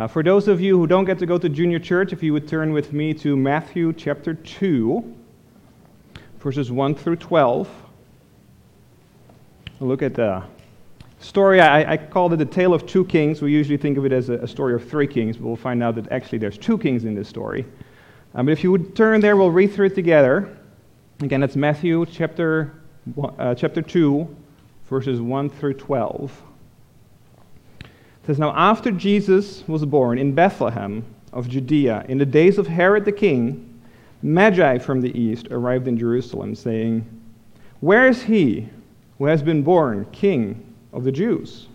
Uh, for those of you who don't get to go to junior church, if you would turn with me to Matthew chapter 2, verses 1 through 12. Look at the story. I, I called it the tale of two kings. We usually think of it as a, a, story of three kings, but we'll find out that actually there's two kings in this story. Um, but if you would turn there, we'll read through it together. Again, it's Matthew chapter, uh, chapter 2, verses 1 through 12. It says, Now after Jesus was born in Bethlehem of Judea, in the days of Herod the king, Magi from the east arrived in Jerusalem, saying, Where is he who has been born king of the Jews?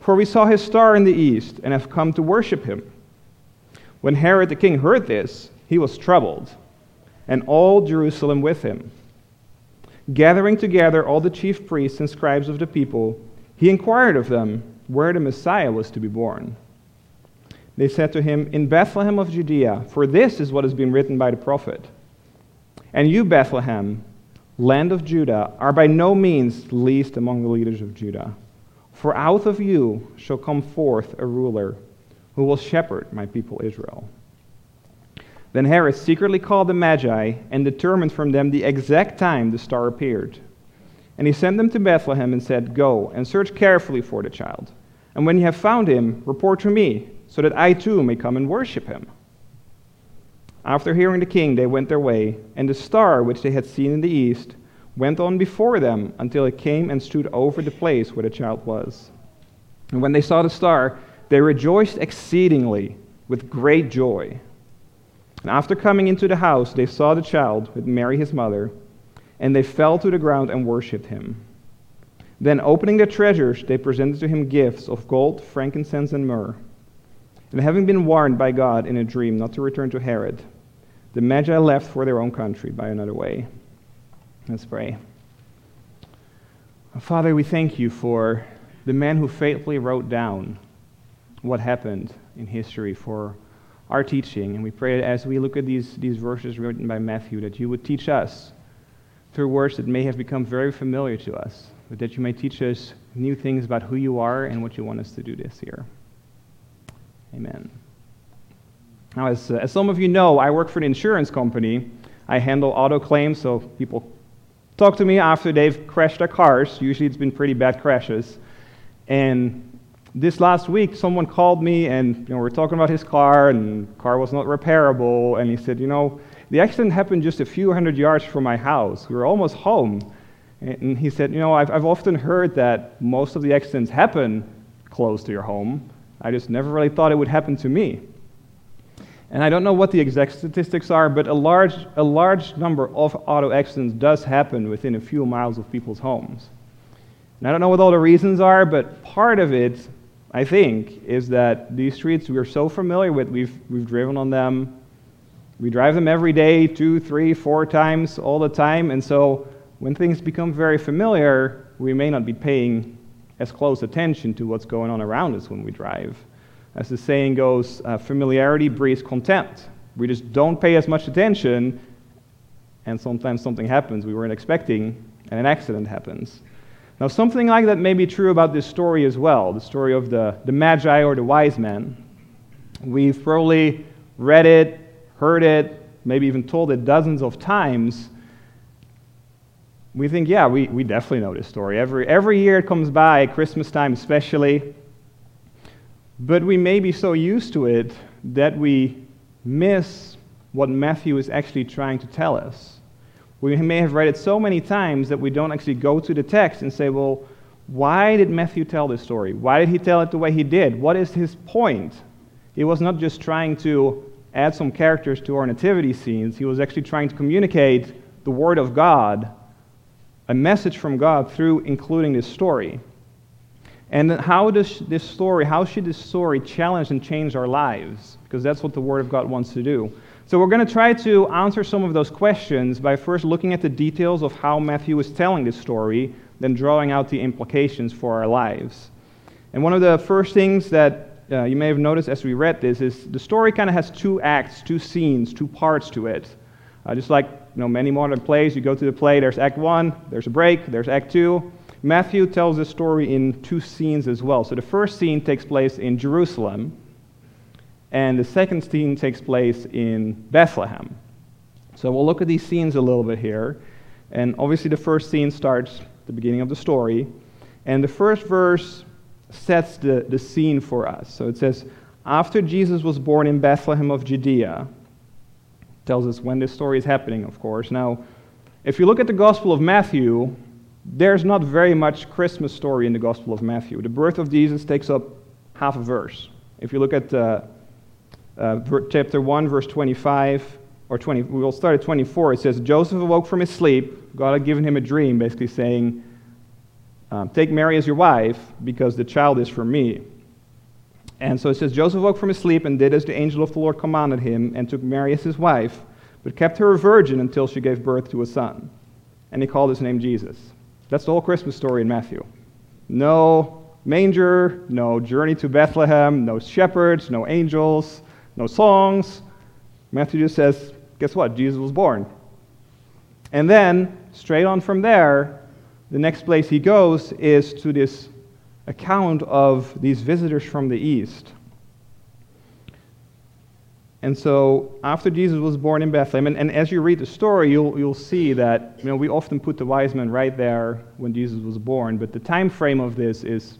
For we saw his star in the east and have come to worship him. When Herod the king heard this, he was troubled, and all Jerusalem with him. Gathering together all the chief priests and scribes of the people, he inquired of them where the Messiah was to be born. They said to him, In Bethlehem of Judea, for this is what has been written by the prophet. And you, Bethlehem, land of Judah, are by no means least among the leaders of Judah. For out of you shall come forth a ruler who will shepherd my people Israel. Then Herod secretly called the Magi and determined from them the exact time the star appeared. And he sent them to Bethlehem and said, Go and search carefully for the child. And when you have found him, report to me so that I too may come and worship him. After hearing the king, they went their way, and the star which they had seen in the east went on before them until it came and stood over the place where the child was. And when they saw the star, they rejoiced exceedingly with great joy. And after coming into the house, they saw the child with Mary his mother, and they fell to the ground and worshipped him. Then, opening their treasures, they presented to him gifts of gold, frankincense, and myrrh. And having been warned by God in a dream not to return to Herod, the Magi left for their own country by another way. Let's pray. Father, we thank you for the man who faithfully wrote down what happened in history for our teaching. And we pray that as we look at these, these verses written by Matthew, that you would teach us through words that may have become very familiar to us, that you may teach us new things about who you are and what you want us to do this year. Amen. Now, as, uh, as some of you know, I work for an insurance company. I handle auto claims, so people talk to me after they've crashed their cars. Usually it's been pretty bad crashes. And this last week, someone called me and you know, we were talking about his car, and car was not repairable. And he said, You know, the accident happened just a few hundred yards from my house. We were almost home. And he said, You know, I've, I've often heard that most of the accidents happen close to your home. I just never really thought it would happen to me. And I don't know what the exact statistics are, but a large, a large number of auto accidents does happen within a few miles of people's homes. And I don't know what all the reasons are, but part of it, I think, is that these streets we're so familiar with, we've, we've driven on them. We drive them every day, two, three, four times, all the time. And so when things become very familiar, we may not be paying as close attention to what's going on around us when we drive. As the saying goes, uh, familiarity breeds contempt. We just don't pay as much attention, and sometimes something happens we weren't expecting, and an accident happens. Now, something like that may be true about this story as well the story of the, the Magi or the wise men. We've probably read it, heard it, maybe even told it dozens of times we think, yeah, we, we definitely know this story. Every, every year it comes by, Christmas time especially. But we may be so used to it that we miss what Matthew is actually trying to tell us. We may have read it so many times that we don't actually go to the text and say, well, why did Matthew tell this story? Why did he tell it the way he did? What is his point? He was not just trying to add some characters to our nativity scenes, he was actually trying to communicate the Word of God a message from God through including this story. And how does this story, how should this story challenge and change our lives? Because that's what the Word of God wants to do. So we're going to try to answer some of those questions by first looking at the details of how Matthew is telling this story, then drawing out the implications for our lives. And one of the first things that uh, you may have noticed as we read this is the story kind of has two acts, two scenes, two parts to it. Uh, just like you know, many modern plays, you go to the play, there's act one, there's a break, there's act two. Matthew tells this story in two scenes as well. So the first scene takes place in Jerusalem. and the second scene takes place in Bethlehem. So we'll look at these scenes a little bit here. And obviously, the first scene starts the beginning of the story. And the first verse sets the, the scene for us. So it says, After Jesus was born in Bethlehem of Judea, tells us when this story is happening, of course. Now, if you look at the Gospel of Matthew, there's not very much Christmas story in the Gospel of Matthew. The birth of Jesus takes up half a verse. If you look at uh, uh, chapter 1, verse 25, or 20, we'll start at 24. It says, Joseph awoke from his sleep. God had given him a dream, basically saying, um, Take Mary as your wife, because the child is from me. And so it says, Joseph woke from his sleep and did as the angel of the Lord commanded him, and took Mary as his wife, but kept her a virgin until she gave birth to a son. And he called his name Jesus. That's the whole Christmas story in Matthew. No manger, no journey to Bethlehem, no shepherds, no angels, no songs. Matthew just says, guess what? Jesus was born. And then, straight on from there, the next place he goes is to this account of these visitors from the east. And so, after Jesus was born in Bethlehem, and, and, as you read the story, you'll, you'll see that you know, we often put the wise men right there when Jesus was born, but the time frame of this is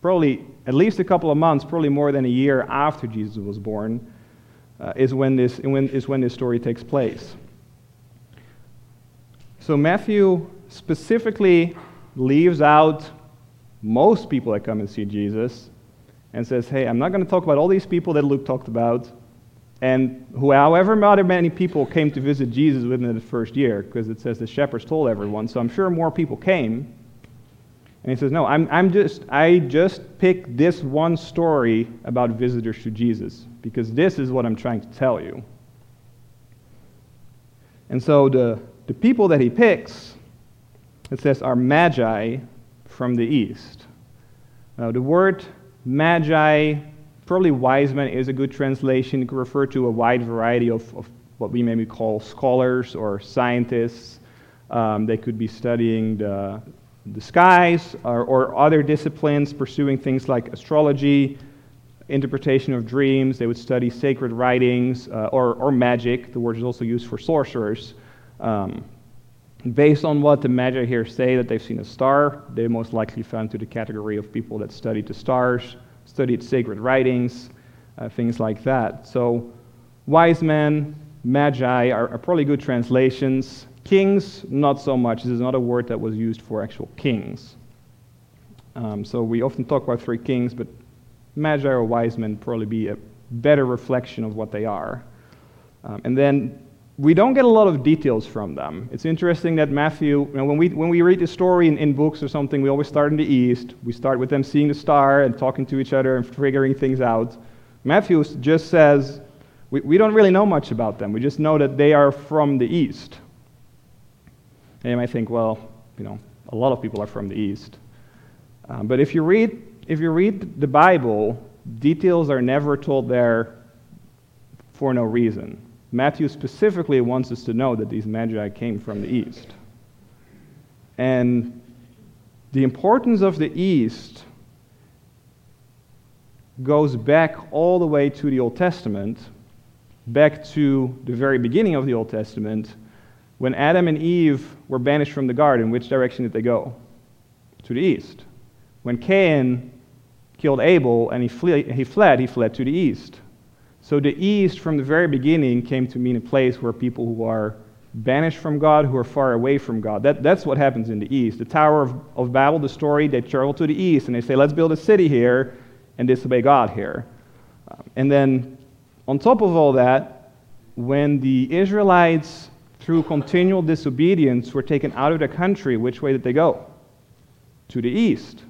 probably at least a couple of months, probably more than a year after Jesus was born, uh, is, when this, when, is when this story takes place. So, Matthew specifically leaves out most people that come and see Jesus and says, Hey, I'm not going to talk about all these people that Luke talked about and who, however many people came to visit Jesus within the first year, because it says the shepherds told everyone. So I'm sure more people came. And he says, No, I'm, I'm just, I just picked this one story about visitors to Jesus, because this is what I'm trying to tell you. And so the, the people that he picks, it says, are magi from the east. Now, the word magi Probably wise men is a good translation. It could refer to a wide variety of, of what we maybe call scholars or scientists. Um, they could be studying the, the skies or, or, other disciplines, pursuing things like astrology, interpretation of dreams. They would study sacred writings uh, or, or magic. The word is also used for sorcerers. Um, based on what the Magi here say that they've seen a star, they most likely fell into the category of people that studied the stars studied sacred writings, uh, things like that. So, wise men, magi are, are, probably good translations. Kings, not so much. This is not a word that was used for actual kings. Um, so, we often talk about three kings, but magi or wise men probably be a better reflection of what they are. Um, and then we don't get a lot of details from them. It's interesting that Matthew, you know, when, we, when we read the story in, in books or something, we always start in the east. We start with them seeing the star and talking to each other and figuring things out. Matthew just says, we, we don't really know much about them. We just know that they are from the east. And you might think, well, you know, a lot of people are from the east. Um, but if you, read, if you read the Bible, details are never told there for no reason. Matthew specifically wants us to know that these magi came from the east. And the importance of the east goes back all the way to the Old Testament, back to the very beginning of the Old Testament, when Adam and Eve were banished from the garden. Which direction did they go? To the east. When Cain killed Abel and he, fle- he fled, he fled to the east. So the East, from the very beginning, came to mean a place where people who are banished from God, who are far away from God. That, that's what happens in the East. The Tower of, of Babel, the story, they travel to the East and they say, let's build a city here and disobey God here. Um, and then, on top of all that, when the Israelites, through continual disobedience, were taken out of the country, which way did they go? To the East.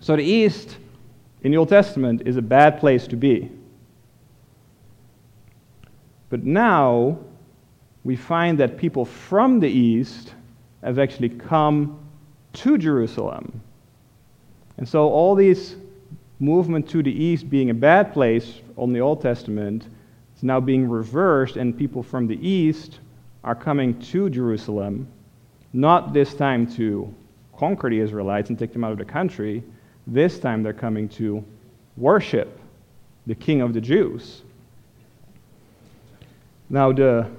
So the East, in the Old Testament, is a bad place to be. But now we find that people from the east have actually come to Jerusalem. And so all these movement to the east being a bad place on the Old Testament is now being reversed, and people from the east are coming to Jerusalem, not this time to conquer the Israelites and take them out of the country. This time they're coming to worship the king of the Jews. Now, the,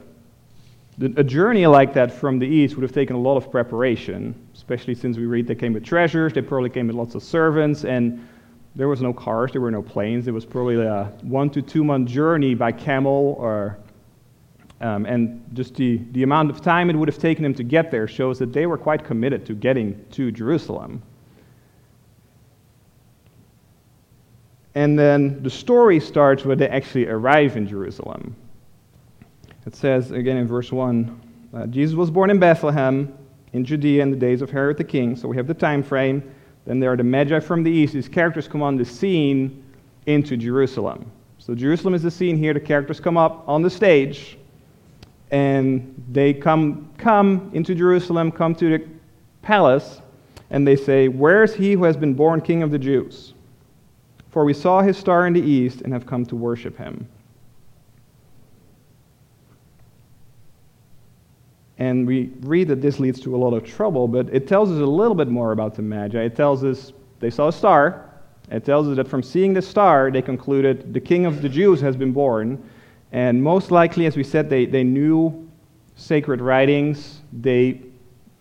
the, a journey like that from the east would have taken a lot of preparation, especially since we read they came with treasures, they probably came with lots of servants, and there was no cars, there were no planes. It was probably a one to two month journey by camel, or, um, and just the, the amount of time it would have taken them to get there shows that they were quite committed to getting to Jerusalem. And then the story starts when they actually arrive in Jerusalem. It says again in verse 1 uh, Jesus was born in Bethlehem in Judea in the days of Herod the king. So we have the time frame. Then there are the Magi from the east. These characters come on the scene into Jerusalem. So Jerusalem is the scene here. The characters come up on the stage and they come, come into Jerusalem, come to the palace, and they say, Where is he who has been born king of the Jews? For we saw his star in the east and have come to worship him. And we read that this leads to a lot of trouble, but it tells us a little bit more about the Magi. It tells us they saw a star. It tells us that from seeing the star, they concluded the king of the Jews has been born. And most likely, as we said, they, they knew sacred writings. They,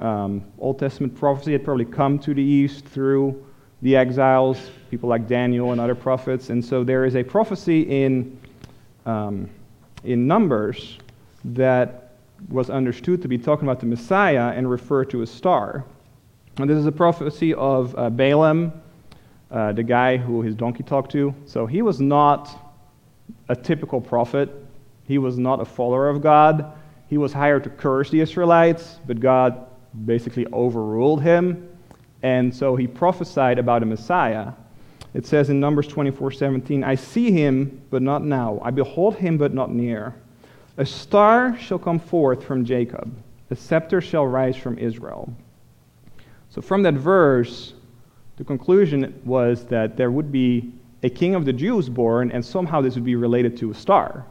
um, Old Testament prophecy had probably come to the east through the exiles, people like Daniel and other prophets. And so there is a prophecy in, um, in Numbers that was understood to be talking about the Messiah and refer to a star. And this is a prophecy of uh, Balaam, uh, the guy who his donkey talked to. So he was not a typical prophet. He was not a follower of God. He was hired to curse the Israelites, but God basically overruled him and so he prophesied about a Messiah. It says in Numbers 24:17, I see him, but not now. I behold him, but not near. A star shall come forth from Jacob, a scepter shall rise from Israel. So from that verse, the conclusion was that there would be a king of the Jews born, and somehow this would be related to a star.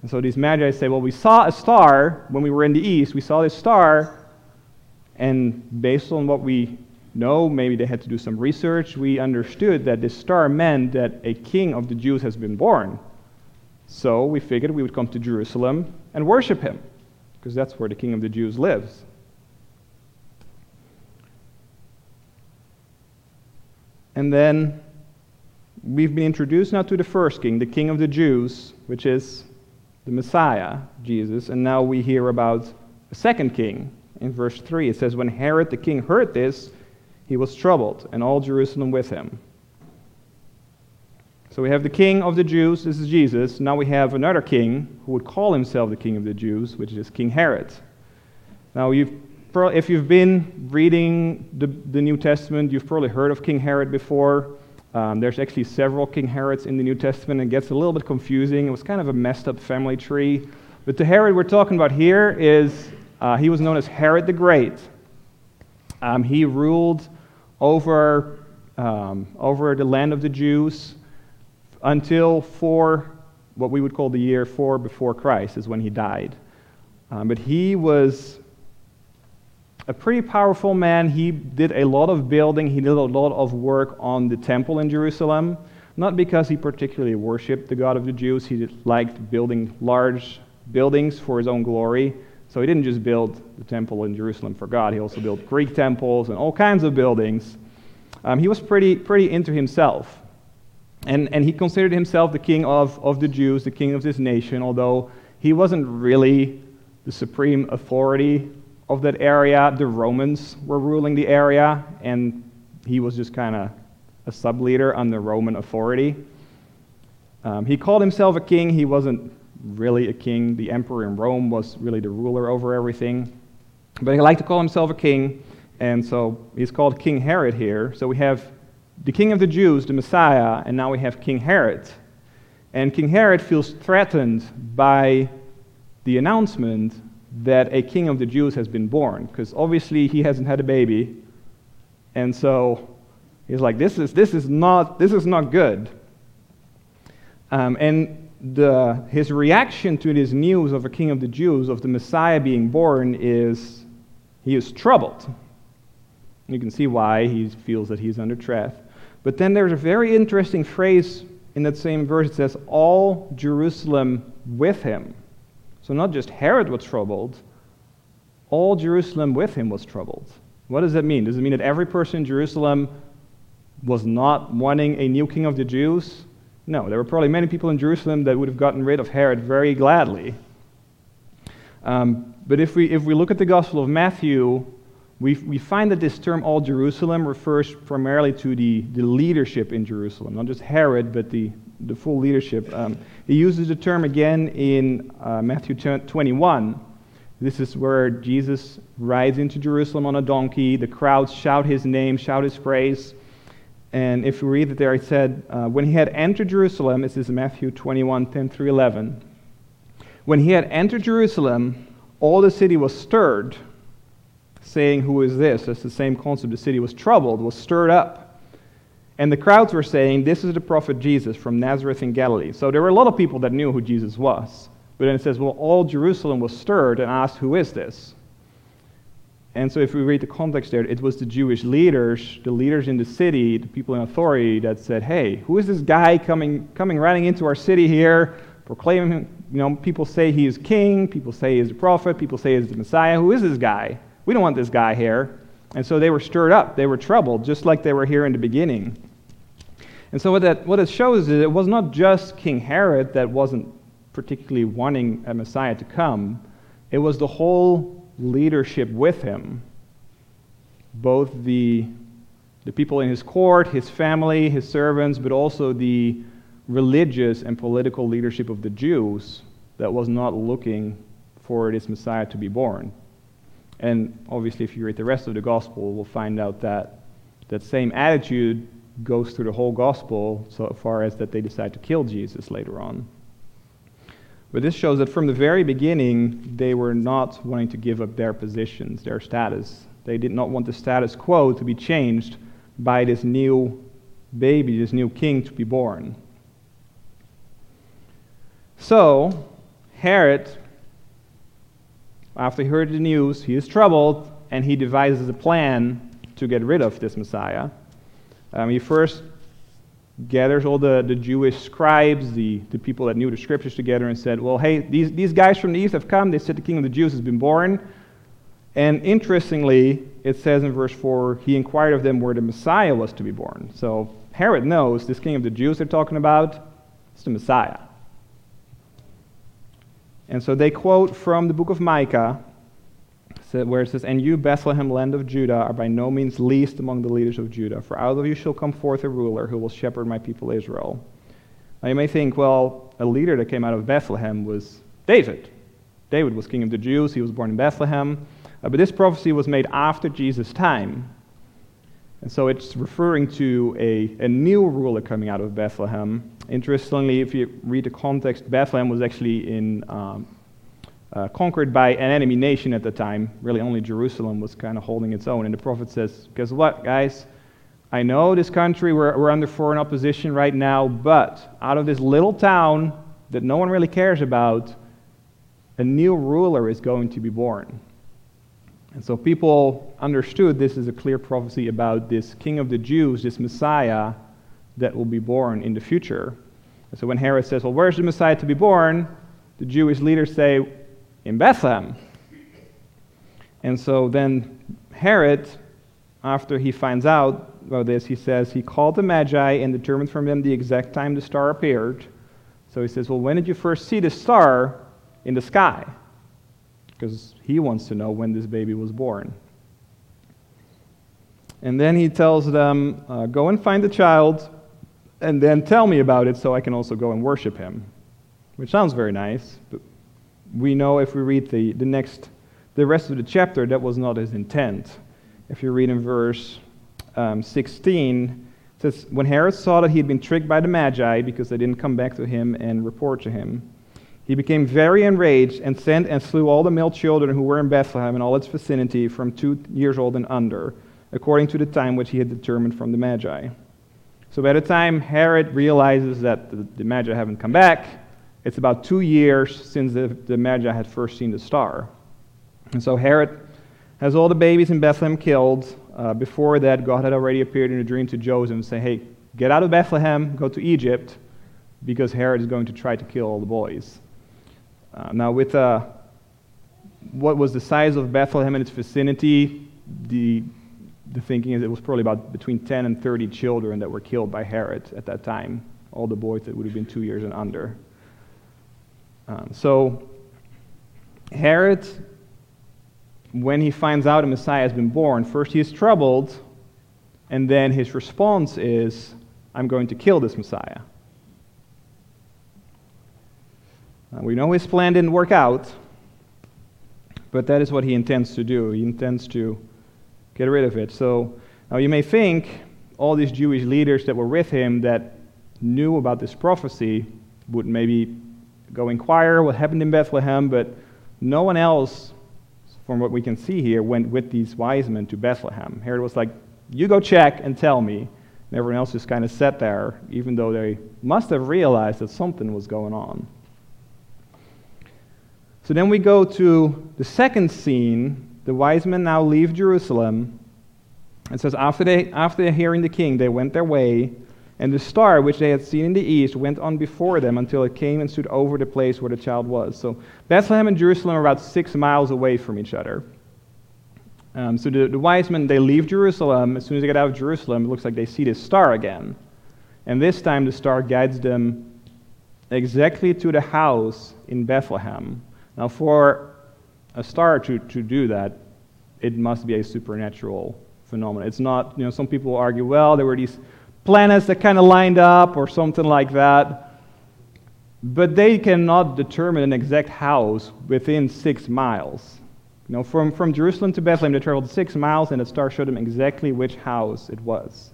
And so these magi say, Well, we saw a star when we were in the east. We saw this star, and based on what we know, maybe they had to do some research. We understood that this star meant that a king of the Jews has been born. So we figured we would come to Jerusalem and worship him, because that's where the king of the Jews lives. And then we've been introduced now to the first king, the king of the Jews, which is the Messiah, Jesus. And now we hear about a second king. In verse 3, it says, When Herod the king heard this, he was troubled, and all Jerusalem with him. So we have the king of the Jews, this is Jesus. Now we have another king who would call himself the king of the Jews, which is King Herod. Now, you've, if you've been reading the, the New Testament, you've probably heard of King Herod before. Um, there's actually several King Herods in the New Testament. And it gets a little bit confusing. It was kind of a messed up family tree. But the Herod we're talking about here is, uh, he was known as Herod the Great. Um, he ruled over, um, over the land of the Jews until four, what we would call the year four before Christ, is when he died. Um, but he was a pretty powerful man. He did a lot of building, he did a lot of work on the temple in Jerusalem. Not because he particularly worshiped the God of the Jews, he liked building large buildings for his own glory. So he didn't just build the temple in Jerusalem for God, he also built Greek temples and all kinds of buildings. Um, he was pretty, pretty into himself. And, and he considered himself the king of, of the Jews, the king of this nation, although he wasn't really the supreme authority of that area. The Romans were ruling the area, and he was just kind of a sub leader under Roman authority. Um, he called himself a king. He wasn't really a king. The emperor in Rome was really the ruler over everything. But he liked to call himself a king, and so he's called King Herod here. So we have the king of the Jews, the Messiah, and now we have King Herod. And King Herod feels threatened by the announcement that a king of the Jews has been born, because obviously he hasn't had a baby. And so he's like, this is, this is, not, this is not good. Um, and the, his reaction to this news of a king of the Jews, of the Messiah being born, is he is troubled. You can see why he feels that he's under threat. But then there's a very interesting phrase in that same verse, it says, all Jerusalem with him. So not just Herod was troubled, all Jerusalem with him was troubled. What does that mean? Does it mean that every person in Jerusalem was not wanting a new king of the Jews? No, there were probably many people in Jerusalem that would have gotten rid of Herod very gladly. Um, but if we, if we look at the Gospel of Matthew, we, we find that this term all Jerusalem refers primarily to the, the leadership in Jerusalem, not just Herod, but the, the full leadership. Um, he uses the term again in uh, Matthew 21. This is where Jesus rides into Jerusalem on a donkey. The crowds shout his name, shout his praise. And if we read it there, it said, uh, When he had entered Jerusalem, this is Matthew 21 10 through 11. When he had entered Jerusalem, all the city was stirred, saying, Who is this? That's the same concept. The city was troubled, was stirred up. And the crowds were saying, This is the prophet Jesus from Nazareth in Galilee. So there were a lot of people that knew who Jesus was. But then it says, Well, all Jerusalem was stirred and asked, Who is this? And so, if we read the context there, it was the Jewish leaders, the leaders in the city, the people in authority, that said, Hey, who is this guy coming, coming running into our city here, proclaiming, you know, people say he is king, people say he is a prophet, people say he is the Messiah. Who is this guy? We don't want this guy here. And so they were stirred up, they were troubled, just like they were here in the beginning. And so, what, that, what it shows is it was not just King Herod that wasn't particularly wanting a Messiah to come, it was the whole leadership with him, both the, the people in his court, his family, his servants, but also the religious and political leadership of the Jews that was not looking for this Messiah to be born. And obviously, if you read the rest of the gospel, we'll find out that that same attitude goes through the whole gospel so far as that they decide to kill Jesus later on. But this shows that from the very beginning, they were not wanting to give up their positions, their status. They did not want the status quo to be changed by this new baby, this new king to be born. So, Herod, after he heard the news, he is troubled and he devises a plan to get rid of this Messiah. Um, he first gathers all the, the Jewish scribes, the, the people that knew the scriptures together, and said, Well, hey, these, these guys from the east have come. They said the king of the Jews has been born. And interestingly, it says in verse 4, he inquired of them where the Messiah was to be born. So Herod knows this king of the Jews they're talking about, is the Messiah. And so they quote from the book of Micah, where it says, And you, Bethlehem, land of Judah, are by no means least among the leaders of Judah, for out of you shall come forth a ruler who will shepherd my people Israel. Now you may think, well, a leader that came out of Bethlehem was David. David was king of the Jews, he was born in Bethlehem. Uh, but this prophecy was made after Jesus' time. And so it's referring to a, a new ruler coming out of Bethlehem. Interestingly, if you read the context, Bethlehem was actually in um, uh, conquered by an enemy nation at the time. Really, only Jerusalem was kind of holding its own. And the prophet says, Guess what, guys? I know this country, we're, we're under foreign opposition right now, but out of this little town that no one really cares about, a new ruler is going to be born. And so people understood this is a clear prophecy about this king of the Jews, this Messiah that will be born in the future. And so when Herod says, Well, where's the Messiah to be born? The Jewish leaders say, in Bethlehem. And so then Herod, after he finds out about this, he says he called the Magi and determined from them the exact time the star appeared. So he says, Well, when did you first see the star in the sky? Because he wants to know when this baby was born. And then he tells them, uh, Go and find the child, and then tell me about it so I can also go and worship him. Which sounds very nice, but we know if we read the, the next, the rest of the chapter, that was not his intent. If you read in verse um, 16, it says, When Herod saw that he had been tricked by the Magi because they didn't come back to him and report to him, he became very enraged and sent and slew all the male children who were in Bethlehem and all its vicinity from two years old and under, according to the time which he had determined from the Magi. So by the time Herod realizes that the, the Magi haven't come back, it's about two years since the, the Magi had first seen the star. And so Herod has all the babies in Bethlehem killed. Uh, before that, God had already appeared in a dream to Joseph and say, hey, get out of Bethlehem, go to Egypt. because Herod is going to try to kill all the boys. Uh, now, with uh, what was the size of Bethlehem and its vicinity, the, the thinking is it was probably about between 10 and 30 children that were killed by Herod at that time, all the boys that would have been two years and under. Um, so, Herod, when he finds out a Messiah has been born, first he is troubled, and then his response is, I'm going to kill this Messiah. We know his plan didn't work out, but that is what he intends to do. He intends to get rid of it. So now you may think all these Jewish leaders that were with him that knew about this prophecy would maybe go inquire what happened in Bethlehem, but no one else, from what we can see here, went with these wise men to Bethlehem. Herod was like, You go check and tell me. And everyone else just kind of sat there, even though they must have realized that something was going on. So then we go to the second scene. The wise men now leave Jerusalem. It says, after, they, after hearing the king, they went their way, and the star which they had seen in the east went on before them until it came and stood over the place where the child was. So Bethlehem and Jerusalem are about six miles away from each other. Um, so the, the wise men, they leave Jerusalem. As soon as they get out of Jerusalem, it looks like they see this star again. And this time the star guides them exactly to the house in Bethlehem now, for a star to, to do that, it must be a supernatural phenomenon. It's not, you know, some people argue, well, there were these planets that kind of lined up or something like that. But they cannot determine an exact house within six miles. You know, from, from Jerusalem to Bethlehem, they traveled six miles, and the star showed them exactly which house it was.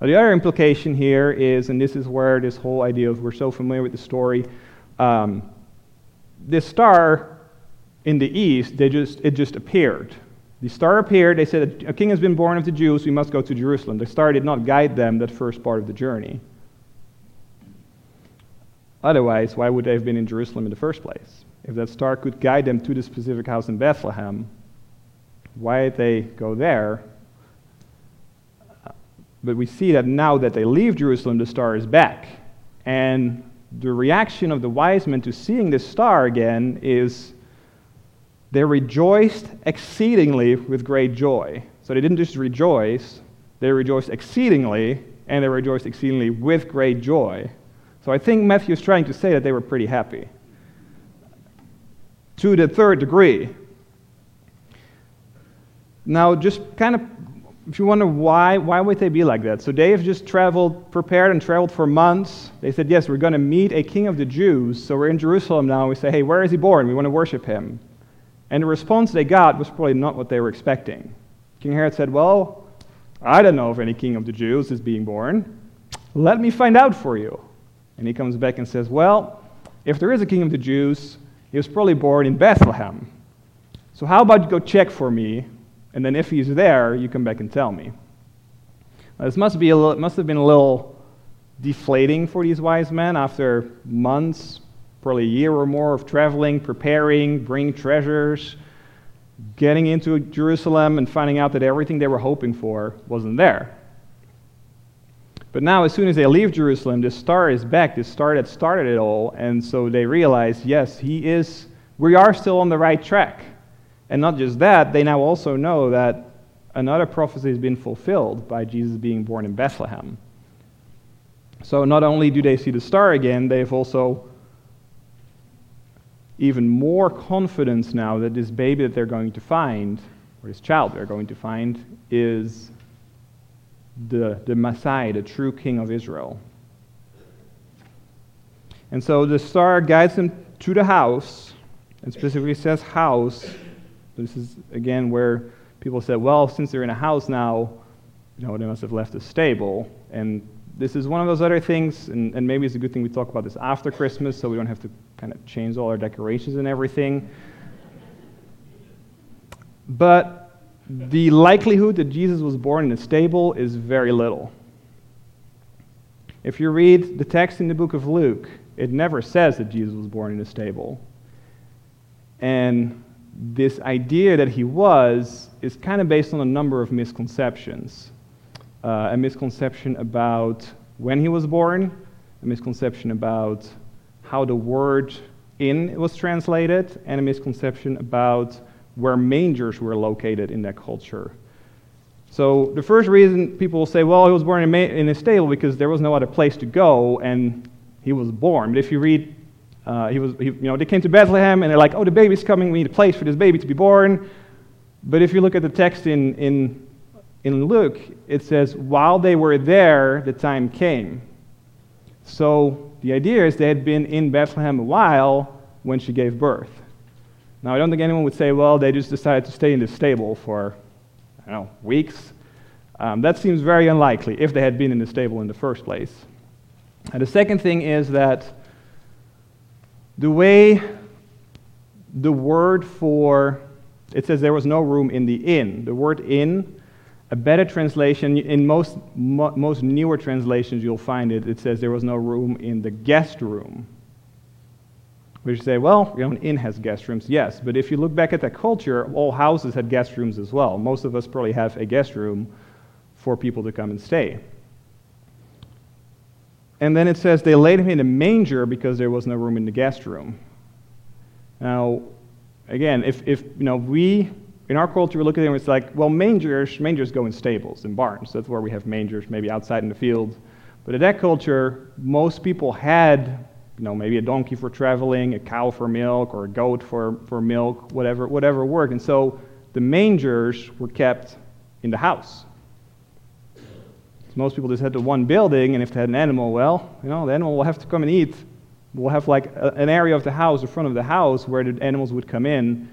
Now, the other implication here is, and this is where this whole idea of we're so familiar with the story, um, this star in the east, they just, it just appeared. The star appeared. They said, A king has been born of the Jews. We must go to Jerusalem. The star did not guide them that first part of the journey. Otherwise, why would they have been in Jerusalem in the first place? If that star could guide them to the specific house in Bethlehem, why did they go there? But we see that now that they leave Jerusalem, the star is back. And the reaction of the wise men to seeing this star again is they rejoiced exceedingly with great joy. So they didn't just rejoice, they rejoiced exceedingly, and they rejoiced exceedingly with great joy. So I think Matthew is trying to say that they were pretty happy. To the third degree. Now, just kind of if you wonder why, why would they be like that? So they have just traveled, prepared and traveled for months. They said, yes, we're going to meet a king of the Jews. So we're in Jerusalem now. We say, hey, where is he born? We want to worship him. And the response they got was probably not what they were expecting. King Herod said, well, I don't know if any king of the Jews is being born. Let me find out for you. And he comes back and says, well, if there is a king of the Jews, he was probably born in Bethlehem. So how about you go check for me and then if he's there, you come back and tell me. Now, this must, be a little, must have been a little deflating for these wise men after months, probably a year or more of traveling, preparing, bringing treasures, getting into Jerusalem and finding out that everything they were hoping for wasn't there. But now, as soon as they leave Jerusalem, this star is back, this star that started it all, and so they realize, yes, he is, we are still on the right track. And not just that, they now also know that another prophecy has been fulfilled by Jesus being born in Bethlehem. So not only do they see the star again, they've also even more confidence now that this baby that they're going to find, or this child they're going to find, is the, the Messiah, the true King of Israel. And so the star guides them to the house, and specifically says house, this is, again, where people said, well, since they're in a house now, you know, they must have left the stable. And this is one of those other things, and, and maybe it's a good thing we talk about this after Christmas so we don't have to kind of change all our decorations and everything. But the likelihood that Jesus was born in a stable is very little. If you read the text in the book of Luke, it never says that Jesus was born in a stable. And this idea that he was is kind of based on a number of misconceptions. Uh, a misconception about when he was born, a misconception about how the word in was translated, and a misconception about where mangers were located in that culture. So the first reason people will say, well, he was born in, in a stable because there was no other place to go, and he was born. But if you read, uh, he was, he, you know, they came to Bethlehem, and they're like, oh, the baby's coming. We need a place for this baby to be born. But if you look at the text in, in, in Luke, it says, while they were there, the time came. So the idea is they had been in Bethlehem a while when she gave birth. Now, I don't think anyone would say, well, they just decided to stay in the stable for, I don't know, weeks. Um, that seems very unlikely if they had been in the stable in the first place. And the second thing is that the way the word for, it says there was no room in the inn. The word inn, a better translation, in most, mo- most newer translations you'll find it, it says there was no room in the guest room. Which say, well, you know, an inn has guest rooms, yes, but if you look back at that culture, all houses had guest rooms as well. Most of us probably have a guest room for people to come and stay. And then it says they laid him in a manger because there was no room in the guest room. Now, again, if, if you know, we, in our culture, we look at them, and it's like, well, mangers, mangers go in stables, in barns. That's where we have mangers, maybe outside in the field. But in that culture, most people had you know, maybe a donkey for traveling, a cow for milk, or a goat for, for milk, whatever, whatever worked. And so the mangers were kept in the house. Most people just had the one building, and if they had an animal, well, you know, the animal will have to come and eat. We'll have like a, an area of the house, the front of the house, where the animals would come in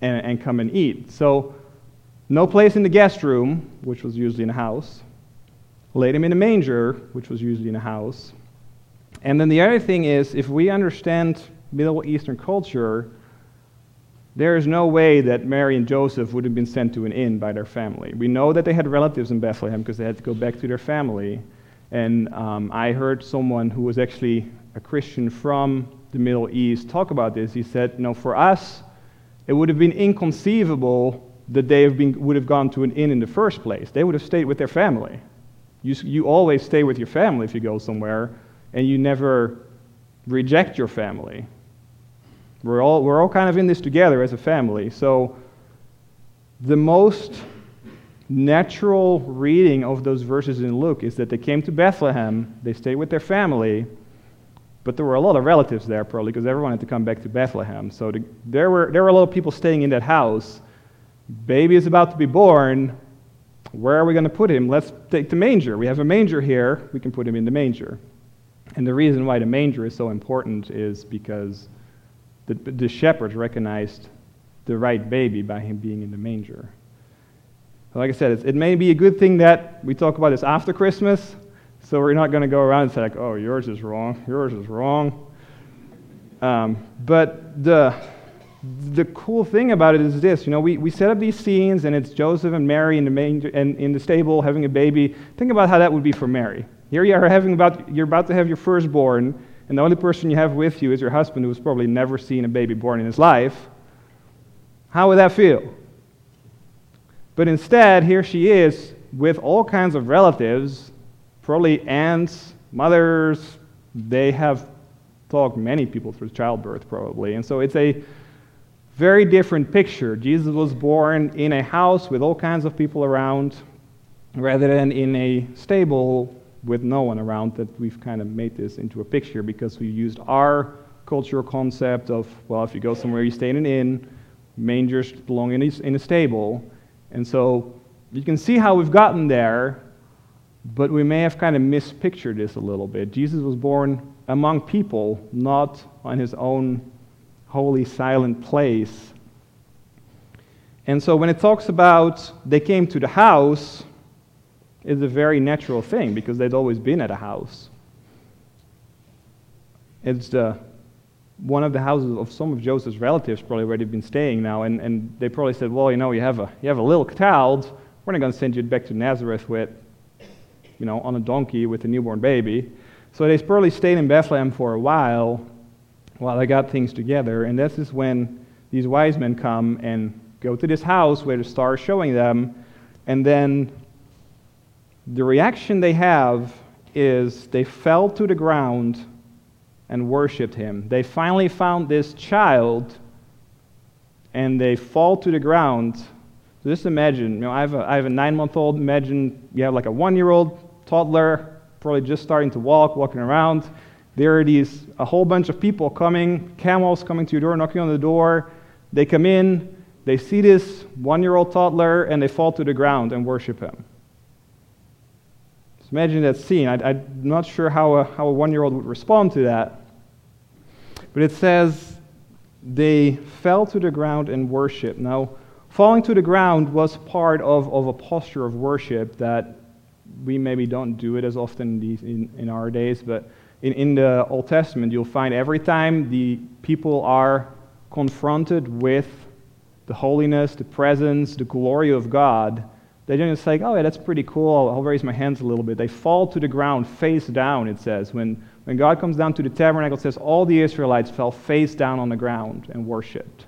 and, and come and eat. So no place in the guest room, which was usually in a house. Laid him in a manger, which was usually in a house and then the other thing is, if we understand Middle Eastern culture, there is no way that Mary and Joseph would have been sent to an inn by their family. We know that they had relatives in Bethlehem because they had to go back to their family. And um, I heard someone who was actually a Christian from the Middle East talk about this. He said, "No, for us, it would have been inconceivable that they have been, would have gone to an inn in the first place. They would have stayed with their family. You, you always stay with your family if you go somewhere and you never reject your family. We're all, we're all kind of in this together as a family. So, the most natural reading of those verses in Luke is that they came to Bethlehem, they stayed with their family, but there were a lot of relatives there probably because everyone had to come back to Bethlehem. So, the, there, were, there were a lot of people staying in that house. Baby is about to be born. Where are we going to put him? Let's take the manger. We have a manger here. We can put him in the manger. And the reason why the manger is so important is because the, the shepherds recognized the right baby by him being in the manger. Like I said, it may be a good thing that we talk about this after Christmas, so we're not going to go around and say, like, oh, yours is wrong, yours is wrong. Um, but the, the cool thing about it is this you know, we, we set up these scenes, and it's Joseph and Mary in the, manger, and in the stable having a baby. Think about how that would be for Mary. Here you are having about, you're about to have your firstborn, and the only person you have with you is your husband who's probably never seen a baby born in his life. How would that feel? But instead, here she is with all kinds of relatives, probably aunts, mothers. They have talked many people through childbirth, probably. And so it's a very different picture. Jesus was born in a house with all kinds of people around rather than in a stable with no one around that we've kind of made this into a picture because we used our cultural concept of, well, if you go somewhere, you stay in an inn, mangers belong in a, in a stable. And so you can see how we've gotten there, but we may have kind of mispictured this a little bit. Jesus was born among people, not on his own holy, silent place. And so when it talks about they came to the house, is a very natural thing because they'd always been at a house. It's the, one of the houses of some of Joseph's relatives probably where they've been staying now, and, and they probably said, well, you know, you have a, you have a little child. We're not going to send you back to Nazareth with, you know, on a donkey with a newborn baby. So they probably stayed in Bethlehem for a while while they got things together, and this is when these wise men come and go to this house where the star is showing them, and then the reaction they have is they fell to the ground and worshiped him. They finally found this child and they fall to the ground. So just imagine, you know, I have a, I have a nine month old. Imagine you have like a one year old toddler, probably just starting to walk, walking around. There are these, a whole bunch of people coming, camels coming to your door, knocking on the door. They come in, they see this one year old toddler, and they fall to the ground and worship him. Just imagine that scene. I, am not sure how a, how a one year old would respond to that. But it says they fell to the ground and worshiped. Now, falling to the ground was part of, of a posture of worship that we maybe don't do it as often in, in, in our days, but in, in the Old Testament, you'll find every time the people are confronted with the holiness, the presence, the glory of God, they don't just say, oh, yeah, that's pretty cool. I'll raise my hands a little bit. They fall to the ground, face down, it says. When, when God comes down to the tabernacle, it says all the Israelites fell face down on the ground and worshiped.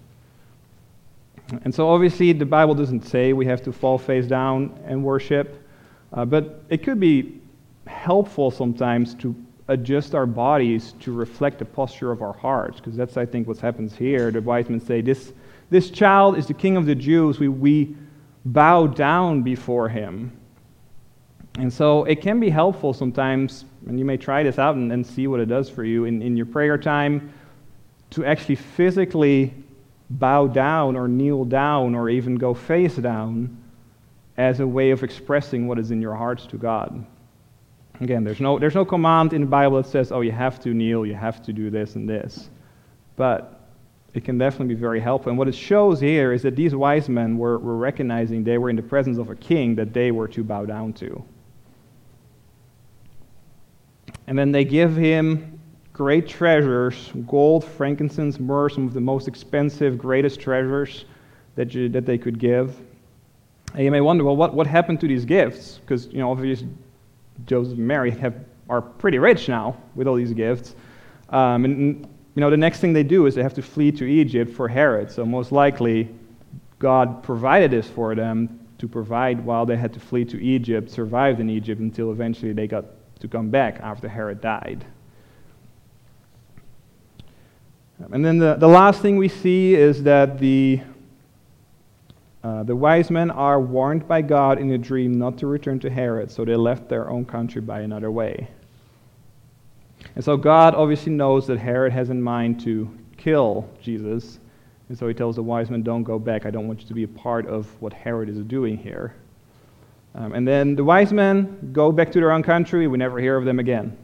And so, obviously, the Bible doesn't say we have to fall face down and worship, uh, but it could be helpful sometimes to adjust our bodies to reflect the posture of our hearts, because that's, I think, what happens here. The wise men say, This, this child is the king of the Jews. We, we bow down before him. And so it can be helpful sometimes, and you may try this out and, and see what it does for you in, in your prayer time, to actually physically bow down or kneel down or even go face down as a way of expressing what is in your hearts to God. Again, there's no, there's no command in the Bible that says, oh, you have to kneel, you have to do this and this. But it can definitely be very helpful. And what it shows here is that these wise men were, were recognizing they were in the presence of a king that they were to bow down to. And then they give him great treasures gold, frankincense, myrrh, some of the most expensive, greatest treasures that, you, that they could give. And you may wonder, well, what, what happened to these gifts? Because, you know, obviously Joseph and Mary have, are pretty rich now with all these gifts. Um, and you know, the next thing they do is they have to flee to Egypt for Herod. So most likely, God provided this for them to provide while they had to flee to Egypt, survived in Egypt until eventually they got to come back after Herod died. And then the, the last thing we see is that the uh, the wise men are warned by God in a dream not to return to Herod, so they left their own country by another way. And so God obviously knows that Herod has in mind to kill Jesus. And so he tells the wise men, Don't go back. I don't want you to be a part of what Herod is doing here. Um, and then the wise men go back to their own country. We never hear of them again.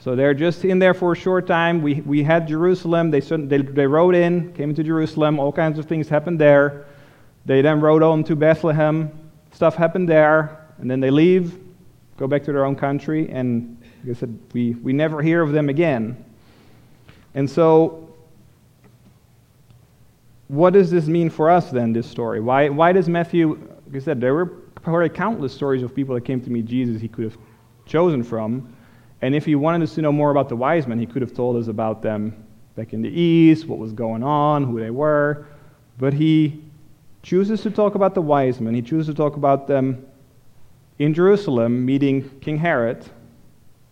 So they're just in there for a short time. We, we had Jerusalem. They, they, they rode in, came into Jerusalem. All kinds of things happened there. They then rode on to Bethlehem. Stuff happened there. And then they leave, go back to their own country. And like I said, we, we never hear of them again. And so, what does this mean for us then, this story? Why, why does Matthew, like I said, there were probably countless stories of people that came to meet Jesus he could have chosen from. And if he wanted us to know more about the wise men, he could have told us about them back in the east, what was going on, who they were. But he chooses to talk about the wise men. He chooses to talk about them in Jerusalem, meeting King Herod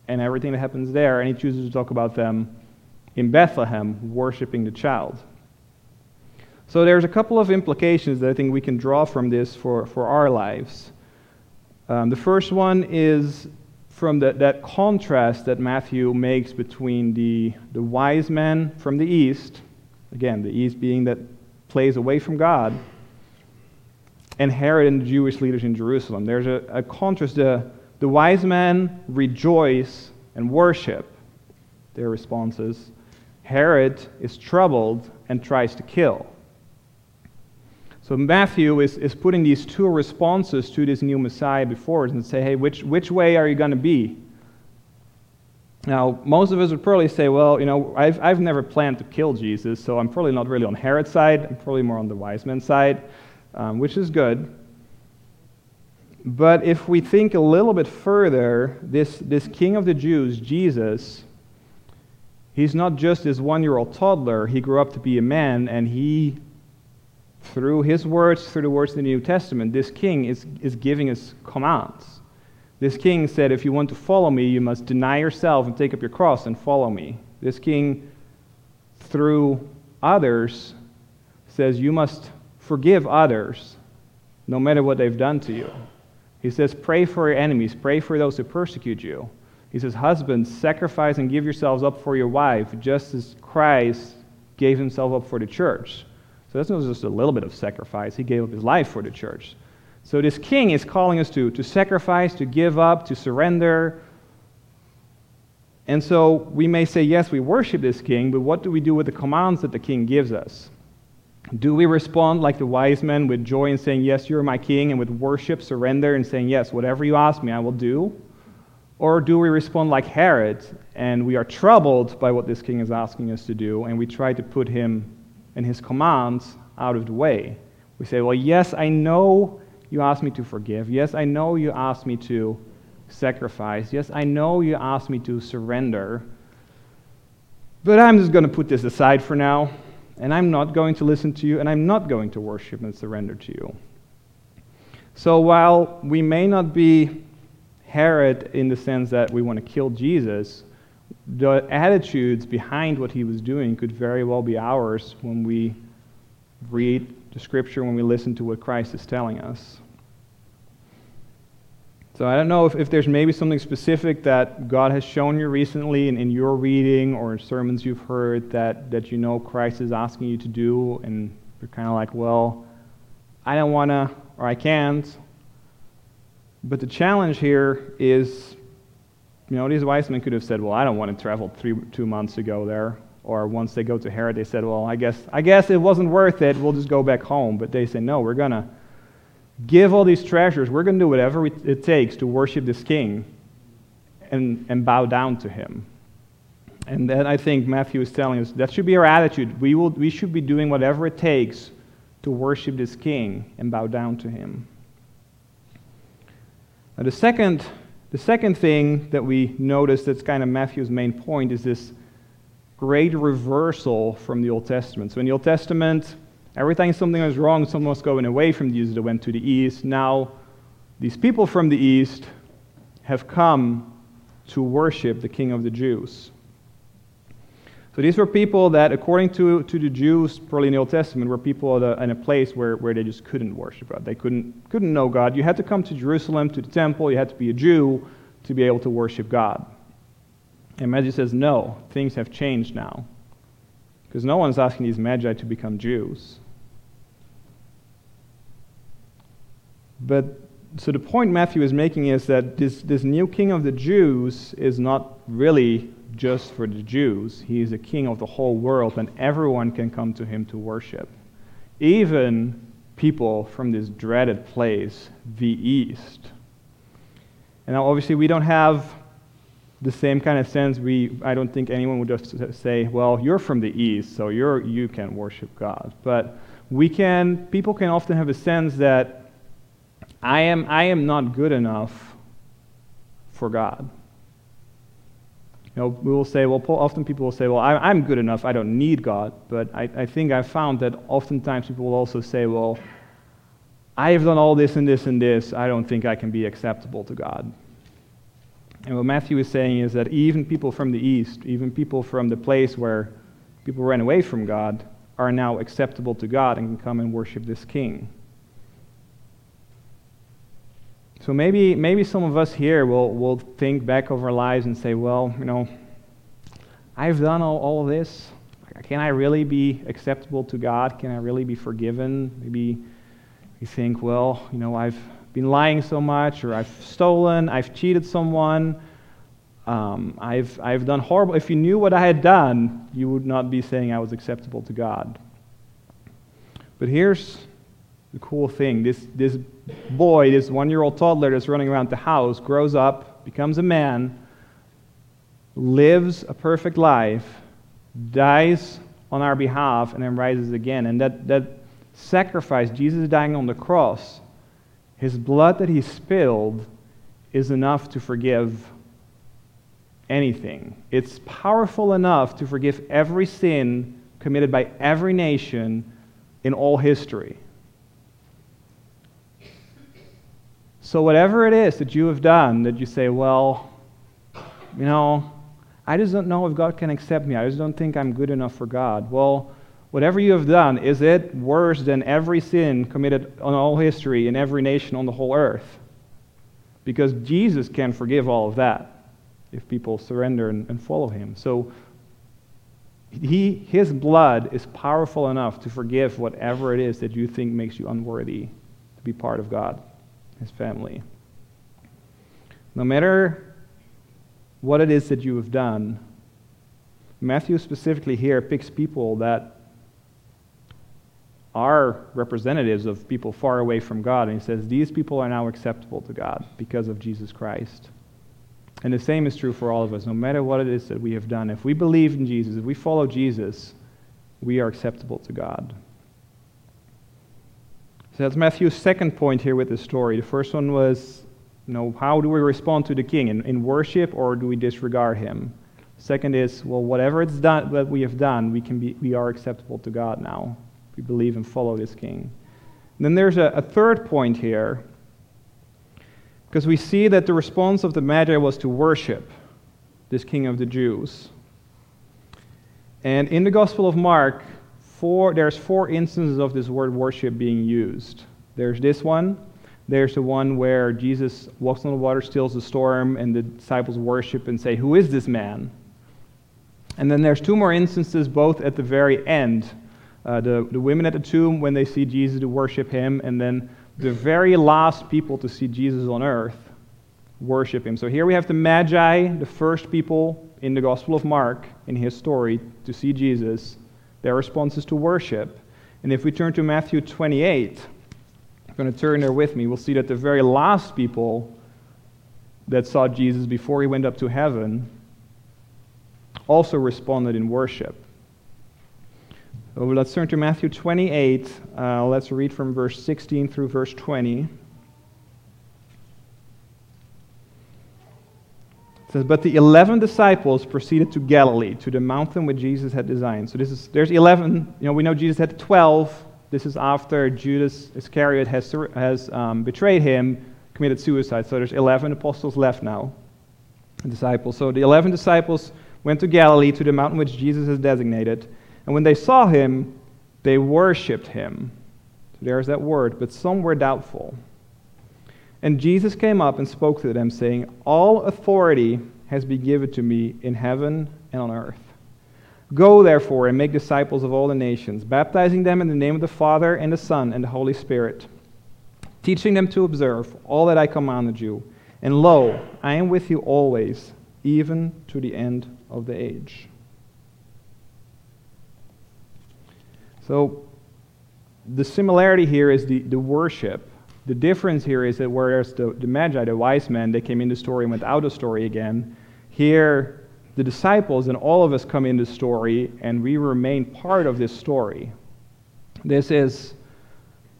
and everything that happens there. And he chooses to talk about them in Bethlehem, worshiping the child. So there's a couple of implications that I think we can draw from this for, for our lives. Um, the first one is from the, that contrast that Matthew makes between the, the wise men from the east, again, the east being that plays away from God, and Herod and the Jewish leaders in Jerusalem. There's a, a contrast. The, the wise men rejoice and worship their responses. Herod is troubled and tries to kill. So Matthew is, is putting these two responses to this new Messiah before us and say, hey, which, which way are you going to be? Now, most of us would probably say, well, you know, I've, I've never planned to kill Jesus, so I'm probably not really on Herod's side. I'm probably more on the wise men's side, um, which is good. But if we think a little bit further, this, this king of the Jews, Jesus, he's not just this one year old toddler. He grew up to be a man, and he through his words, through the words of the New Testament, this king is, is giving us commands. This king said, If you want to follow me, you must deny yourself and take up your cross and follow me. This king, through others, says, You must forgive others, no matter what they've done to you. He says, Pray for your enemies, pray for those who persecute you. He says, Husbands, sacrifice and give yourselves up for your wife, just as Christ gave himself up for the church. That's not just a little bit of sacrifice, he gave up his life for the church. So this king is calling us to, to sacrifice, to give up, to surrender. And so we may say, yes, we worship this king, but what do we do with the commands that the king gives us? Do we respond like the wise men with joy and saying, Yes, you're my king, and with worship, surrender, and saying, Yes, whatever you ask me, I will do? Or do we respond like Herod and we are troubled by what this king is asking us to do and we try to put him and his commands out of the way? We say, Well, yes, I know you asked me to forgive. Yes, I know you asked me to sacrifice. Yes, I know you asked me to surrender. But I'm just going to put this aside for now, and I'm not going to listen to you, and I'm not going to worship and surrender to you. So while we may not be Herod in the sense that we want to kill Jesus, the attitudes behind what he was doing could very well be ours when we read the scripture, when we listen to what Christ is telling us. So I don't know if, if there's maybe something specific that God has shown you recently in, in your reading or in sermons you've heard that, that you know Christ is asking you to do, and you're kind of like, well, I don't want to, or I can't. But the challenge here is, you know, these wise men could have said, well, I don't want to travel three, two months to go there. Or once they go to Herod, they said, well, I guess, I guess it wasn't worth it. We'll just go back home. But they say, no, we're going to give all these treasures. We're going to do whatever it takes to worship this king and, and bow down to him. And then I think Matthew is telling us that should be our attitude. We, will, we should be doing whatever it takes to worship this king and bow down to him. Now, the second, the second thing that we notice that's kind of Matthew's main point is this great reversal from the Old Testament. So in the Old Testament, everything something was wrong, someone was going away from the east, they went to the east. Now, these people from the east have come to worship the King of the Jews. So these were people that, according to, to the Jews, probably in the Old Testament, were people in a place where, where they just couldn't worship God. They couldn't, couldn't know God. You had to come to Jerusalem, to the temple. You had to be a Jew to be able to worship God. And Magi says, no, things have changed now. Because no one's asking these Magi to become Jews. But so the point Matthew is making is that this, this new king of the Jews is not really just for the Jews. He is a king of the whole world, and everyone can come to him to worship. Even people from this dreaded place, the East. And now, obviously, we don't have the same kind of sense. We, I don't think anyone would just say, well, you're from the East, so you're, you can worship God. But we can, people can often have a sense that I am, I am not good enough for God. You know, we will say, well, often people will say, well, I, am good enough, I don't need God. But I, I think I've found that oftentimes people will also say, well, I have done all this and this and this, I don't think I can be acceptable to God. And what Matthew is saying is that even people from the East, even people from the place where people ran away from God, are now acceptable to God and can come and worship this King. So maybe, maybe some of us here will, will think back of our lives and say, well, you know, I've done all, all this. Can I really be acceptable to God? Can I really be forgiven? Maybe you think, well, you know, I've been lying so much, or I've stolen, I've cheated someone, um, I've, I've done horrible. If you knew what I had done, you would not be saying I was acceptable to God. But here's cool thing this, this boy, this one year old toddler that's running around the house, grows up, becomes a man, lives a perfect life, dies on our behalf, and then rises again. And that, that sacrifice, Jesus dying on the cross, his blood that he spilled, is enough to forgive anything. It's powerful enough to forgive every sin committed by every nation in all history. So, whatever it is that you have done that you say, well, you know, I just don't know if God can accept me. I just don't think I'm good enough for God. Well, whatever you have done, is it worse than every sin committed on all history in every nation on the whole earth? Because Jesus can forgive all of that if people surrender and, and follow him. So, he, his blood is powerful enough to forgive whatever it is that you think makes you unworthy to be part of God his family. No matter what it is that you have done, Matthew specifically here picks people that are representatives of people far away from God, and he says, These people are now acceptable to God because of Jesus Christ. And the same is true for all of us. No matter what it is that we have done, if we believe in Jesus, if we follow Jesus, we are acceptable to God. So that's Matthew's second point here with the story. The first one was, you know, how do we respond to the king? In, in worship or do we disregard him? Second is, well, whatever it's done that we have done, we can be we are acceptable to God now. We believe and follow this king. And then there's a, a third point here, because we see that the response of the Magi was to worship this king of the Jews. And in the Gospel of Mark, four, there's four instances of this word worship being used. There's this one. There's the one where Jesus walks on the water, stills the storm, and the disciples worship and say, Who is this man? And then there's two more instances, both at the very end. Uh, the, the women at the tomb, when they see Jesus, to worship him, and then the very last people to see Jesus on earth worship him. So here we have the Magi, the first people in the Gospel of Mark, in his story, to see Jesus. Their response is to worship. And if we turn to Matthew 28, I'm going to turn there with me, we'll see that the very last people that saw Jesus before he went up to heaven also responded in worship. So let's turn to Matthew 28. Uh, let's read from verse 16 through verse 20. Says, But the eleven disciples proceeded to Galilee, to the mountain which Jesus had designed. So this is there's eleven. You know, we know Jesus had twelve. This is after Judas Iscariot has, has um, betrayed him, committed suicide. So there's eleven apostles left now, disciples. So the eleven disciples went to Galilee, to the mountain which Jesus has designated. And when they saw him, they worshipped him. So there's that word, but some were doubtful. And Jesus came up and spoke to them, saying, All authority has been given to me in heaven and on earth. Go, therefore, and make disciples of all the nations, baptizing them in the name of the Father, and the Son, and the Holy Spirit, teaching them to observe all that I commanded you. And lo, I am with you always, even to the end of the age. So, the similarity here is the, the worship the difference here is that whereas the, the Magi, the wise men, they came in the story and went out of story again, here the disciples and all of us come into the story and we remain part of this story. This is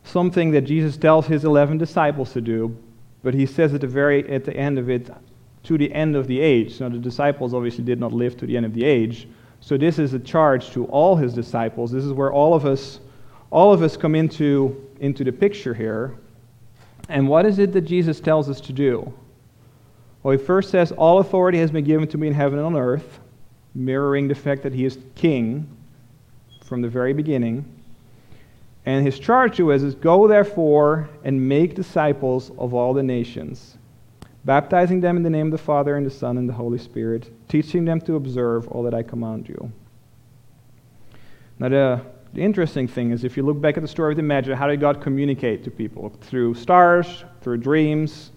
something that Jesus tells his 11 disciples to do, but he says at the very at the end of it to the end of the age. Now the disciples obviously did not live to the end of the age. So this is a charge to all his disciples. This is where all of us all of us come into into the picture here. And what is it that Jesus tells us to do? Well, he first says, All authority has been given to me in heaven and on earth, mirroring the fact that he is king from the very beginning. And his charge to us is Go therefore and make disciples of all the nations, baptizing them in the name of the Father and the Son and the Holy Spirit, teaching them to observe all that I command you. Now, the the interesting thing is, if you look back at the story of the Magi, how did God communicate to people? Through stars, through dreams,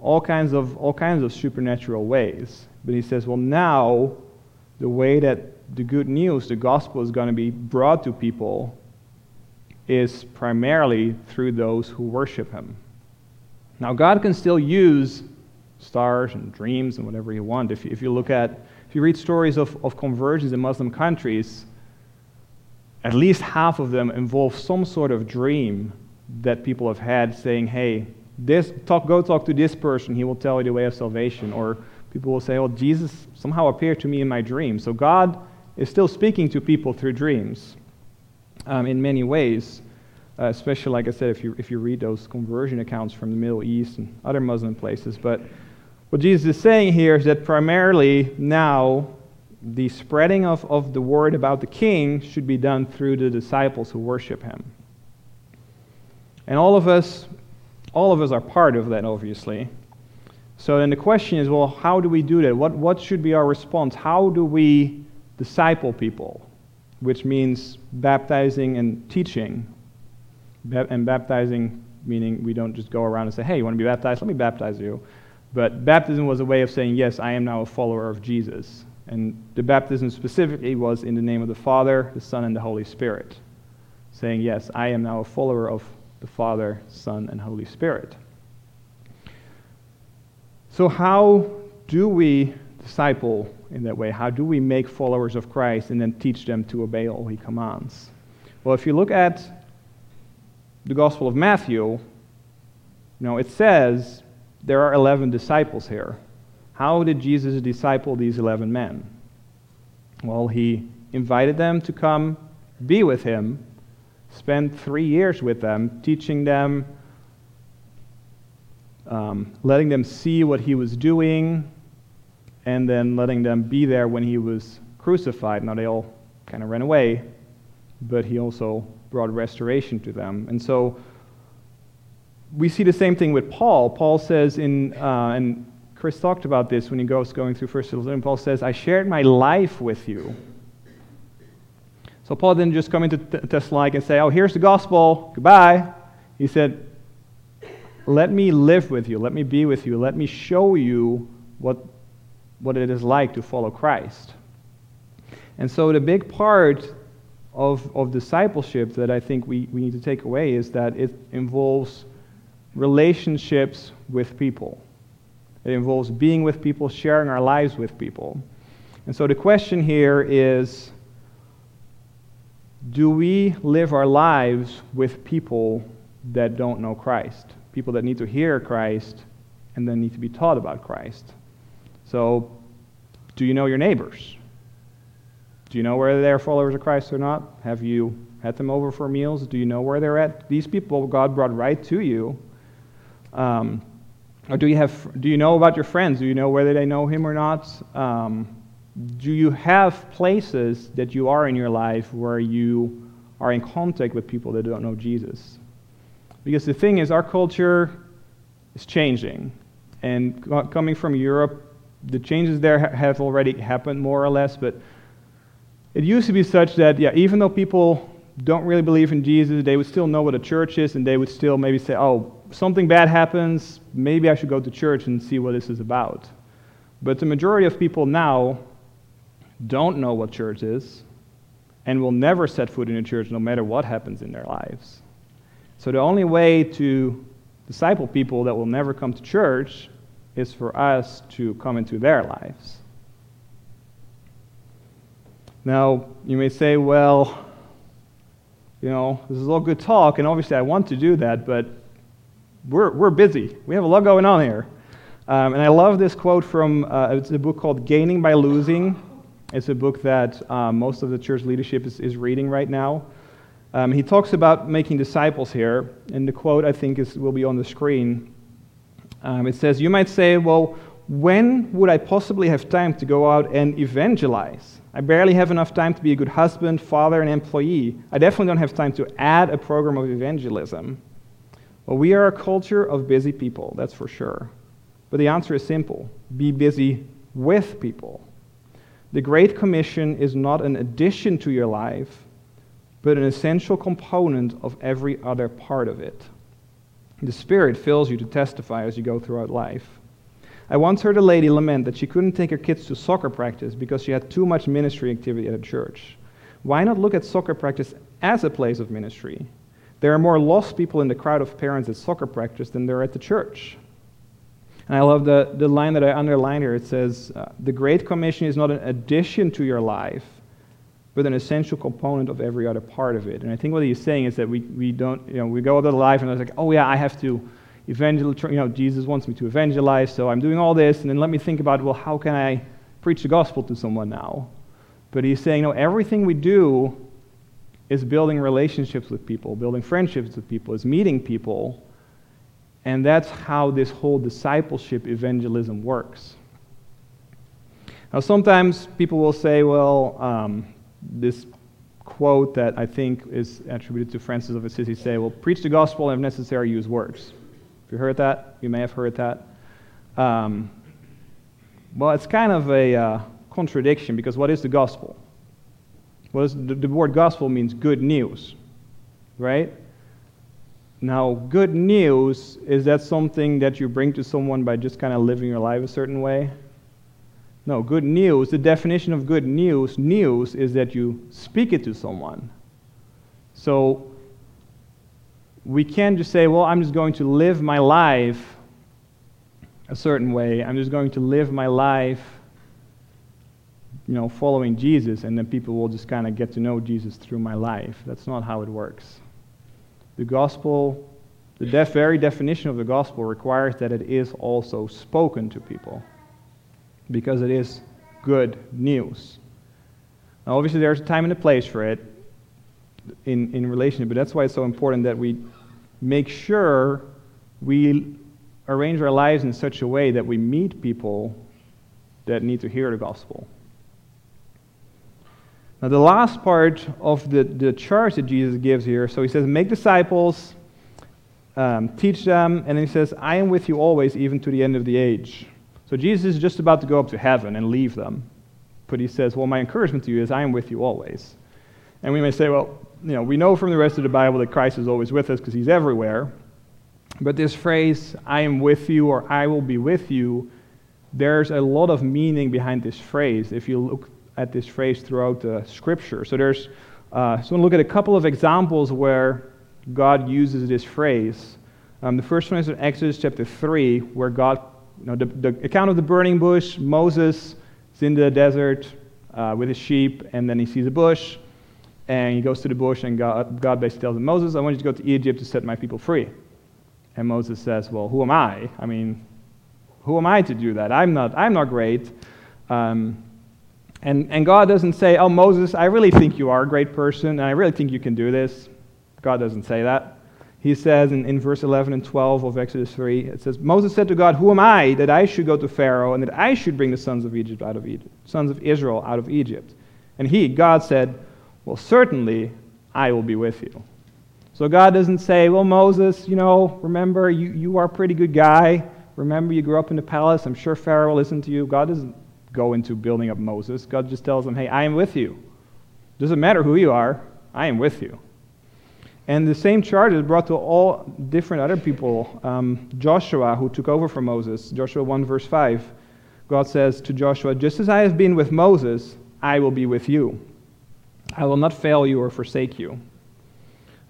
all kinds of, all kinds of supernatural ways. But he says, well, now the way that the good news, the gospel, is going to be brought to people is primarily through those who worship him. Now, God can still use stars and dreams and whatever you want. If you, if you look at, if you read stories of, of conversions in Muslim countries, at least half of them involve some sort of dream that people have had saying, hey, this, talk, go talk to this person, he will tell you the way of salvation. Or people will say, well, Jesus somehow appeared to me in my dream. So God is still speaking to people through dreams um, in many ways. uh, especially, like I said, if you, if you read those conversion accounts from the Middle East and other Muslim places. But what Jesus is saying here is that primarily now the spreading of, of the word about the king should be done through the disciples who worship him. And all of us, all of us are part of that, obviously. So then the question is, well, how do we do that? What, what should be our response? How do we disciple people? Which means baptizing and teaching. And baptizing meaning we don't just go around and say, hey, you want to be baptized? Let me baptize you. But baptism was a way of saying, yes, I am now a follower of Jesus. And the baptism specifically was in the name of the Father, the Son, and the Holy Spirit, saying, yes, I am now a follower of the Father, Son, and Holy Spirit. So, how do we disciple in that way? How do we make followers of Christ and then teach them to obey all he commands? Well, if you look at the Gospel of Matthew, you know, it says there are 11 disciples here. How did Jesus disciple these 11 men? Well, he invited them to come be with him, spend three years with them, teaching them, um, letting them see what he was doing, and then letting them be there when he was crucified. Now, they all kind of ran away, but he also brought restoration to them. And so we see the same thing with Paul. Paul says in, uh, and Chris talked about this when he goes going through First Thessalonians. Paul says, "I shared my life with you." So Paul didn't just come into Thessalonica and say, "Oh, here's the gospel. Goodbye." He said, "Let me live with you. Let me be with you. Let me show you what what it is like to follow Christ." And so the big part of, of discipleship that I think we, we need to take away is that it involves relationships with people. It involves being with people, sharing our lives with people. And so the question here is do we live our lives with people that don't know Christ? People that need to hear Christ and then need to be taught about Christ. So, do you know your neighbors? Do you know whether they're followers of Christ or not? Have you had them over for meals? Do you know where they're at? These people God brought right to you. Um, or do you, have, do you know about your friends? Do you know whether they know him or not? Um, do you have places that you are in your life where you are in contact with people that don't know Jesus? Because the thing is, our culture is changing. And coming from Europe, the changes there have already happened more or less, but it used to be such that, yeah, even though people don't really believe in Jesus, they would still know what a church is, and they would still maybe say, oh, something bad happens, maybe I should go to church and see what this is about. But the majority of people now don't know what church is and will never set foot in a church no matter what happens in their lives. So the only way to disciple people that will never come to church is for us to come into their lives. Now, you may say, well, you know, this is all good talk, and obviously I want to do that, but we're, we're busy. We have a lot going on here. Um, and I love this quote from uh, it's a book called Gaining by Losing. It's a book that um, most of the church leadership is, is reading right now. Um, he talks about making disciples here, and the quote I think is, will be on the screen. Um, it says, You might say, well, when would I possibly have time to go out and evangelize? I barely have enough time to be a good husband, father, and employee. I definitely don't have time to add a program of evangelism. Well, we are a culture of busy people, that's for sure. But the answer is simple be busy with people. The Great Commission is not an addition to your life, but an essential component of every other part of it. The Spirit fills you to testify as you go throughout life. I once heard a lady lament that she couldn't take her kids to soccer practice because she had too much ministry activity at a church. Why not look at soccer practice as a place of ministry? There are more lost people in the crowd of parents at soccer practice than there are at the church. And I love the, the line that I underlined here. It says, uh, The Great Commission is not an addition to your life, but an essential component of every other part of it. And I think what he's saying is that we, we don't, you know, we go about life and it's like, oh yeah, I have to evangelize, you know, Jesus wants me to evangelize, so I'm doing all this, and then let me think about, well, how can I preach the gospel to someone now? But he's saying, no, everything we do is building relationships with people, building friendships with people, is meeting people. And that's how this whole discipleship evangelism works. Now, sometimes people will say, well, um, this quote that I think is attributed to Francis of Assisi say, well, preach the gospel and if necessary, use words. If you heard that, you may have heard that. Um, well, it's kind of a uh, contradiction because what is the gospel? Well, the, word gospel means good news, right? Now, good news, is that something that you bring to someone by just kind of living your life a certain way? No, good news, the definition of good news, news is that you speak it to someone. So, we can't just say, well, I'm just going to live my life a certain way. I'm just going to live my life you know, following Jesus, and then people will just kind of get to know Jesus through my life. That's not how it works. The gospel, the def- very definition of the gospel requires that it is also spoken to people because it is good news. Now, obviously, there's a time and a place for it in, in relationship, but that's why it's so important that we make sure we arrange our lives in such a way that we meet people that need to hear the gospel. Now, the last part of the, the charge that Jesus gives here so he says, Make disciples, um, teach them, and then he says, I am with you always, even to the end of the age. So Jesus is just about to go up to heaven and leave them. But he says, Well, my encouragement to you is, I am with you always. And we may say, Well, you know, we know from the rest of the Bible that Christ is always with us because he's everywhere. But this phrase, I am with you or I will be with you, there's a lot of meaning behind this phrase. If you look at this phrase throughout the scripture. So there's, uh, so I want to look at a couple of examples where God uses this phrase. Um, the first one is in Exodus chapter 3, where God, you know, the, the account of the burning bush, Moses is in the desert uh, with his sheep, and then he sees a bush, and he goes to the bush, and God, God basically tells him, Moses, I want you to go to Egypt to set my people free. And Moses says, Well, who am I? I mean, who am I to do that? I'm not, I'm not great. Um, and, and God doesn't say, Oh, Moses, I really think you are a great person, and I really think you can do this. God doesn't say that. He says in, in verse 11 and 12 of Exodus 3, it says, Moses said to God, Who am I that I should go to Pharaoh and that I should bring the sons of Egypt out of Egypt, sons of Israel out of Egypt? And he, God, said, Well, certainly I will be with you. So God doesn't say, Well, Moses, you know, remember, you, you are a pretty good guy. Remember, you grew up in the palace. I'm sure Pharaoh will listen to you. God doesn't go into building up Moses. God just tells them, hey, I am with you. Doesn't matter who you are, I am with you. And the same charge is brought to all different other people. Um, Joshua, who took over from Moses, Joshua 1, verse 5, God says to Joshua, Just as I have been with Moses, I will be with you. I will not fail you or forsake you.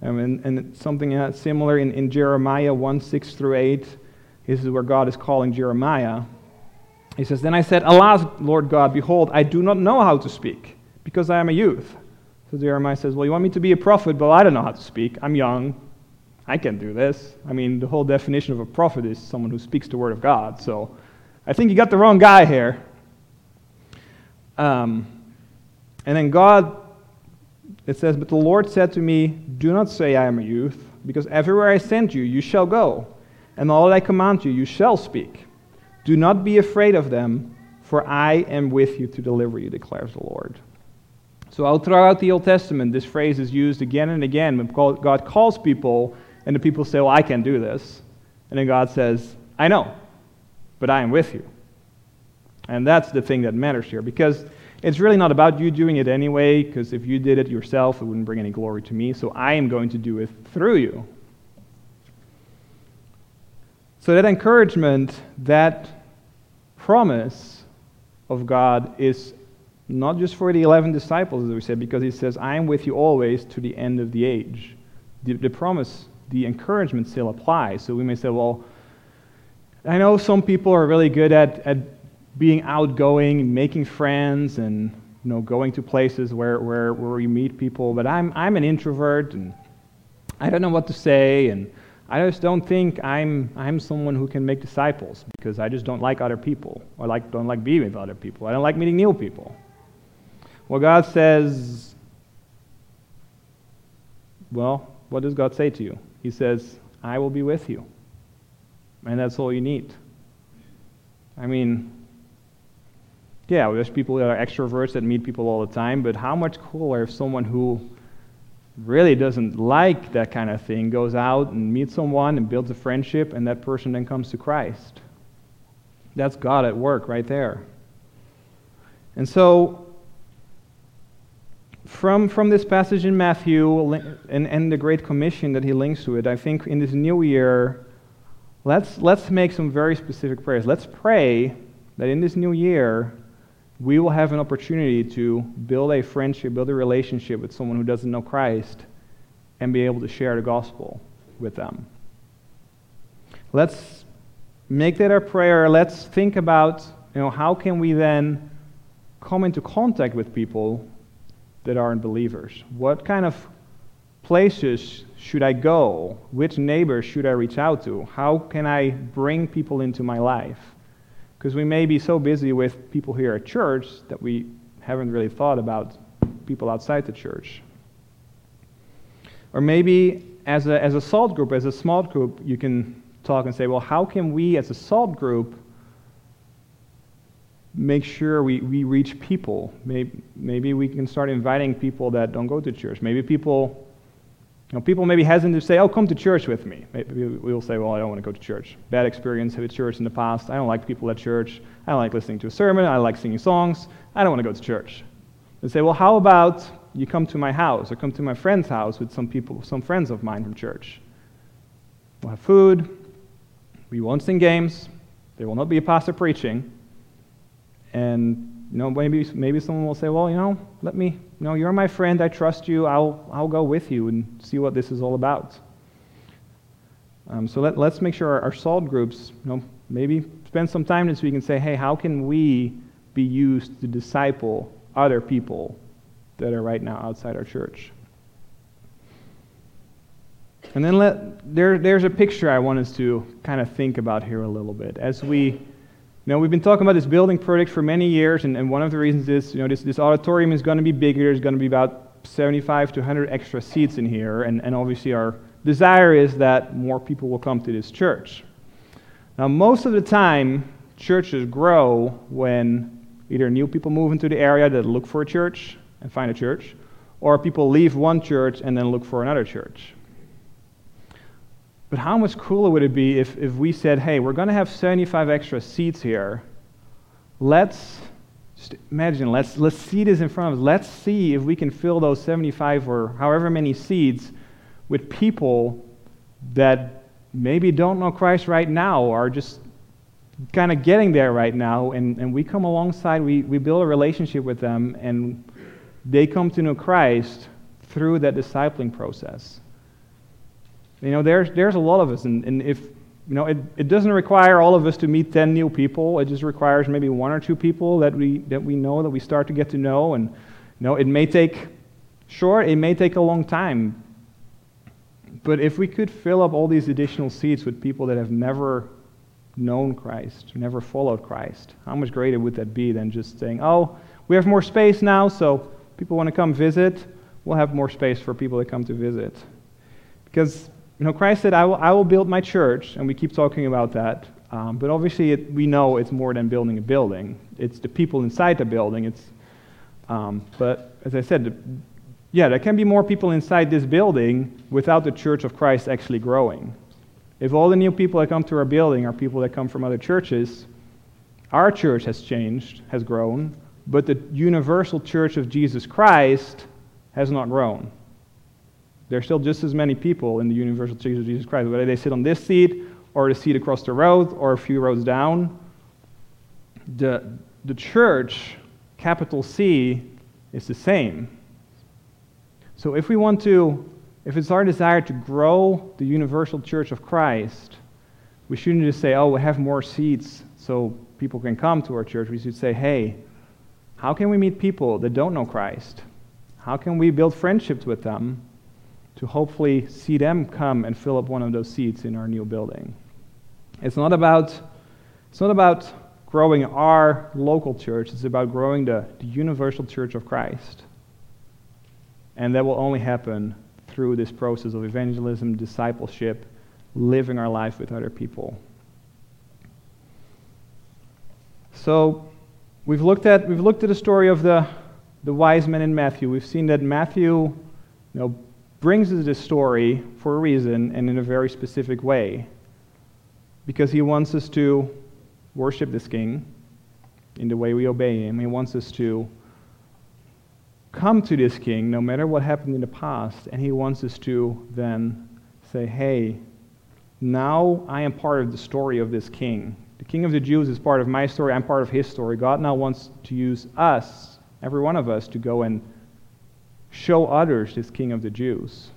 Um, and, and something similar in, in Jeremiah 1, 6 through 8. This is where God is calling Jeremiah. He says, Then I said, Alas, Lord God, behold, I do not know how to speak, because I am a youth. So Jeremiah says, Well, you want me to be a prophet, but I don't know how to speak. I'm young. I can't do this. I mean, the whole definition of a prophet is someone who speaks the word of God. So I think you got the wrong guy here. Um, and then God, it says, But the Lord said to me, Do not say I am a youth, because everywhere I send you, you shall go, and all that I command you, you shall speak. Do not be afraid of them, for I am with you to deliver you, declares the Lord. So, all throughout the Old Testament, this phrase is used again and again when God calls people, and the people say, Well, I can't do this. And then God says, I know, but I am with you. And that's the thing that matters here, because it's really not about you doing it anyway, because if you did it yourself, it wouldn't bring any glory to me. So, I am going to do it through you. So, that encouragement, that promise of God is not just for the 11 disciples, as we said, because he says, I am with you always to the end of the age. The, the promise, the encouragement still applies. So we may say, well, I know some people are really good at, at being outgoing, making friends, and you know, going to places where, where, where we meet people, but I'm, I'm an introvert, and I don't know what to say, and I just don't think I'm, I'm someone who can make disciples because I just don't like other people. I like, don't like being with other people. I don't like meeting new people. Well, God says, Well, what does God say to you? He says, I will be with you. And that's all you need. I mean, yeah, there's people that are extroverts that meet people all the time, but how much cooler if someone who really doesn't like that kind of thing goes out and meets someone and builds a friendship, and that person then comes to Christ? That's God at work right there. And so, from, from this passage in Matthew and, and the Great Commission that he links to it, I think in this new year, let's, let's make some very specific prayers. Let's pray that in this new year, we will have an opportunity to build a friendship, build a relationship with someone who doesn't know Christ, and be able to share the gospel with them. Let's make that our prayer. Let's think about, you know, how can we then come into contact with people that aren't believers? What kind of places should I go? Which neighbors should I reach out to? How can I bring people into my life? Because we may be so busy with people here at church that we haven't really thought about people outside the church. Or maybe as a, as a salt group, as a small group, you can talk and say, well, how can we as a salt group make sure we, we reach people. Maybe, maybe we can start inviting people that don't go to church. Maybe people, you know, people maybe hesitant to say, oh, come to church with me. Maybe we'll say, well, I don't want to go to church. Bad experience with church in the past. I don't like people at church. I don't like listening to a sermon. I like singing songs. I don't want to go to church. They say, well, how about you come to my house or come to my friend's house with some people, some friends of mine from church. We'll have food. We won't sing games. There will not be a pastor preaching. And you know, maybe maybe someone will say, well, you know, let me, you know, you're my friend. I trust you. I'll I'll go with you and see what this is all about. Um, so let, let's make sure our, our salt groups, you know, maybe spend some time this week and say, hey, how can we be used to disciple other people that are right now outside our church? And then let, there, there's a picture I want us to kind of think about here a little bit as we know, we've been talking about this building project for many years, and, and one of the reasons is, you know, this, this auditorium is going to be bigger. There's going to be about 75 to 100 extra seats in here, and, and obviously our desire is that more people will come to this church. Now, most of the time, churches grow when either new people move into the area that look for a church and find a church, or people leave one church and then look for another church. But how much cooler would it be if, if we said, hey, we're going to have 75 extra seats here. Let's just imagine, let's, let's see this in front of us. Let's see if we can fill those 75 or however many seats with people that maybe don't know Christ right now or just kind of getting there right now. And, and we come alongside, we, we build a relationship with them, and they come to know Christ through that discipling process. You know, there's, there's a lot of us, and, and if, you know, it, it doesn't require all of us to meet 10 new people. It just requires maybe one or two people that we, that we know, that we start to get to know. And, you know, it may take short, it may take a long time. But if we could fill up all these additional seats with people that have never known Christ, never followed Christ, how much greater would that be than just saying, oh, we have more space now, so people want to come visit, we'll have more space for people to come to visit. Because you know, Christ said, I will, I will build my church, and we keep talking about that. Um, but obviously, it, we know it's more than building a building. It's the people inside the building. It's, um, but as I said, yeah, there can be more people inside this building without the church of Christ actually growing. If all the new people that come to our building are people that come from other churches, our church has changed, has grown, but the universal church of Jesus Christ has not grown. There's still just as many people in the universal church of Jesus Christ, whether they sit on this seat or the seat across the road or a few rows down. The, the church, capital C, is the same. So if we want to, if it's our desire to grow the universal church of Christ, we shouldn't just say, oh, we have more seats so people can come to our church. We should say, hey, how can we meet people that don't know Christ? How can we build friendships with them? To hopefully see them come and fill up one of those seats in our new building. It's not about, it's not about growing our local church, it's about growing the, the universal church of Christ. And that will only happen through this process of evangelism, discipleship, living our life with other people. So we've looked at we've looked at the story of the, the wise men in Matthew. We've seen that Matthew you know, brings us this story for a reason and in a very specific way. Because he wants us to worship this king in the way we obey him. He wants us to come to this king no matter what happened in the past, and he wants us to then say, hey, now I am part of the story of this king. The king of the Jews is part of my story, I'm part of his story. God now wants to use us, every one of us, to go and show others this king of the Jews.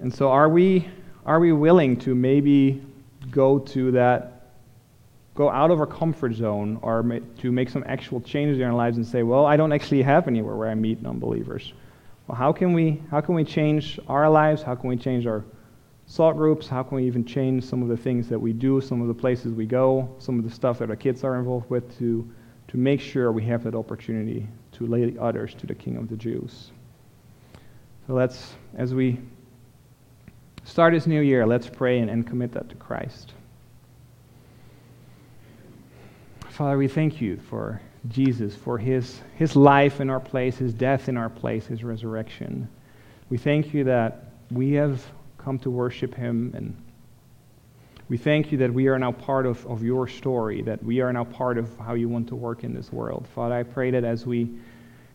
And so are we are we willing to maybe go to that go out of our comfort zone or ma- to make some actual changes in our lives and say, well, I don't actually have anywhere where I meet non-believers. Well, how can we how can we change our lives? How can we change our salt groups? How can we even change some of the things that we do, some of the places we go, some of the stuff that our kids are involved with to to make sure we have that opportunity to lead others to the King of the Jews. So let's as we start this new year, let's pray and, and commit that to Christ. Father, we thank you for Jesus, for his, his life in our place, his death in our place, his resurrection. We thank you that we have come to worship him, and we thank you that we are now part of, of your story, that we are now part of how you want to work in this world. Father, I pray that as we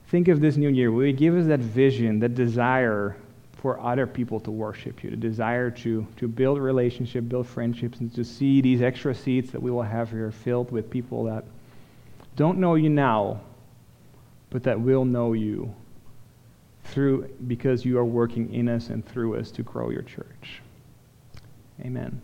think of this new year, will you give us that vision, that desire for other people to worship you, the desire to, to build relationship, build friendships, and to see these extra seats that we will have here filled with people that don't know you now, but that will know you through because you are working in us and through us to grow your church. Amen.